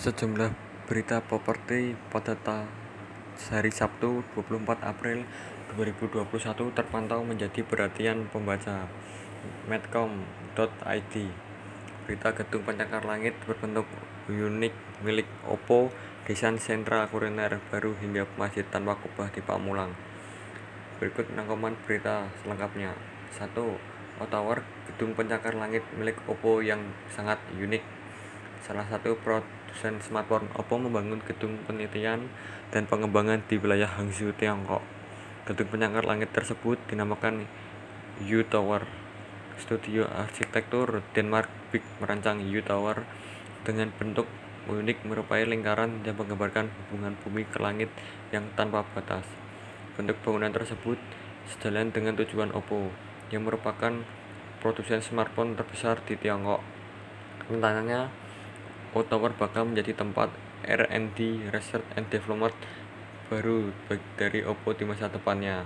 Sejumlah berita properti pada hari Sabtu 24 April 2021 terpantau menjadi perhatian pembaca medcom.id. Berita gedung pencakar langit berbentuk unik milik Oppo, desain sentra kuliner baru hingga masjid tanpa kubah di Pamulang. Berikut rangkuman berita selengkapnya. 1. O-Tower, gedung pencakar langit milik Oppo yang sangat unik. Salah satu produsen smartphone Oppo membangun gedung penelitian dan pengembangan di wilayah Hangzhou, Tiongkok. Gedung penyangkar langit tersebut dinamakan U-Tower. Studio arsitektur Denmark Big merancang U-Tower dengan bentuk unik merupai lingkaran yang menggambarkan hubungan bumi ke langit yang tanpa batas. Bentuk bangunan tersebut sejalan dengan tujuan Oppo, yang merupakan produsen smartphone terbesar di Tiongkok. Rencananya, O-Tower bakal menjadi tempat R&D (Research and Development) baru dari Oppo di masa depannya.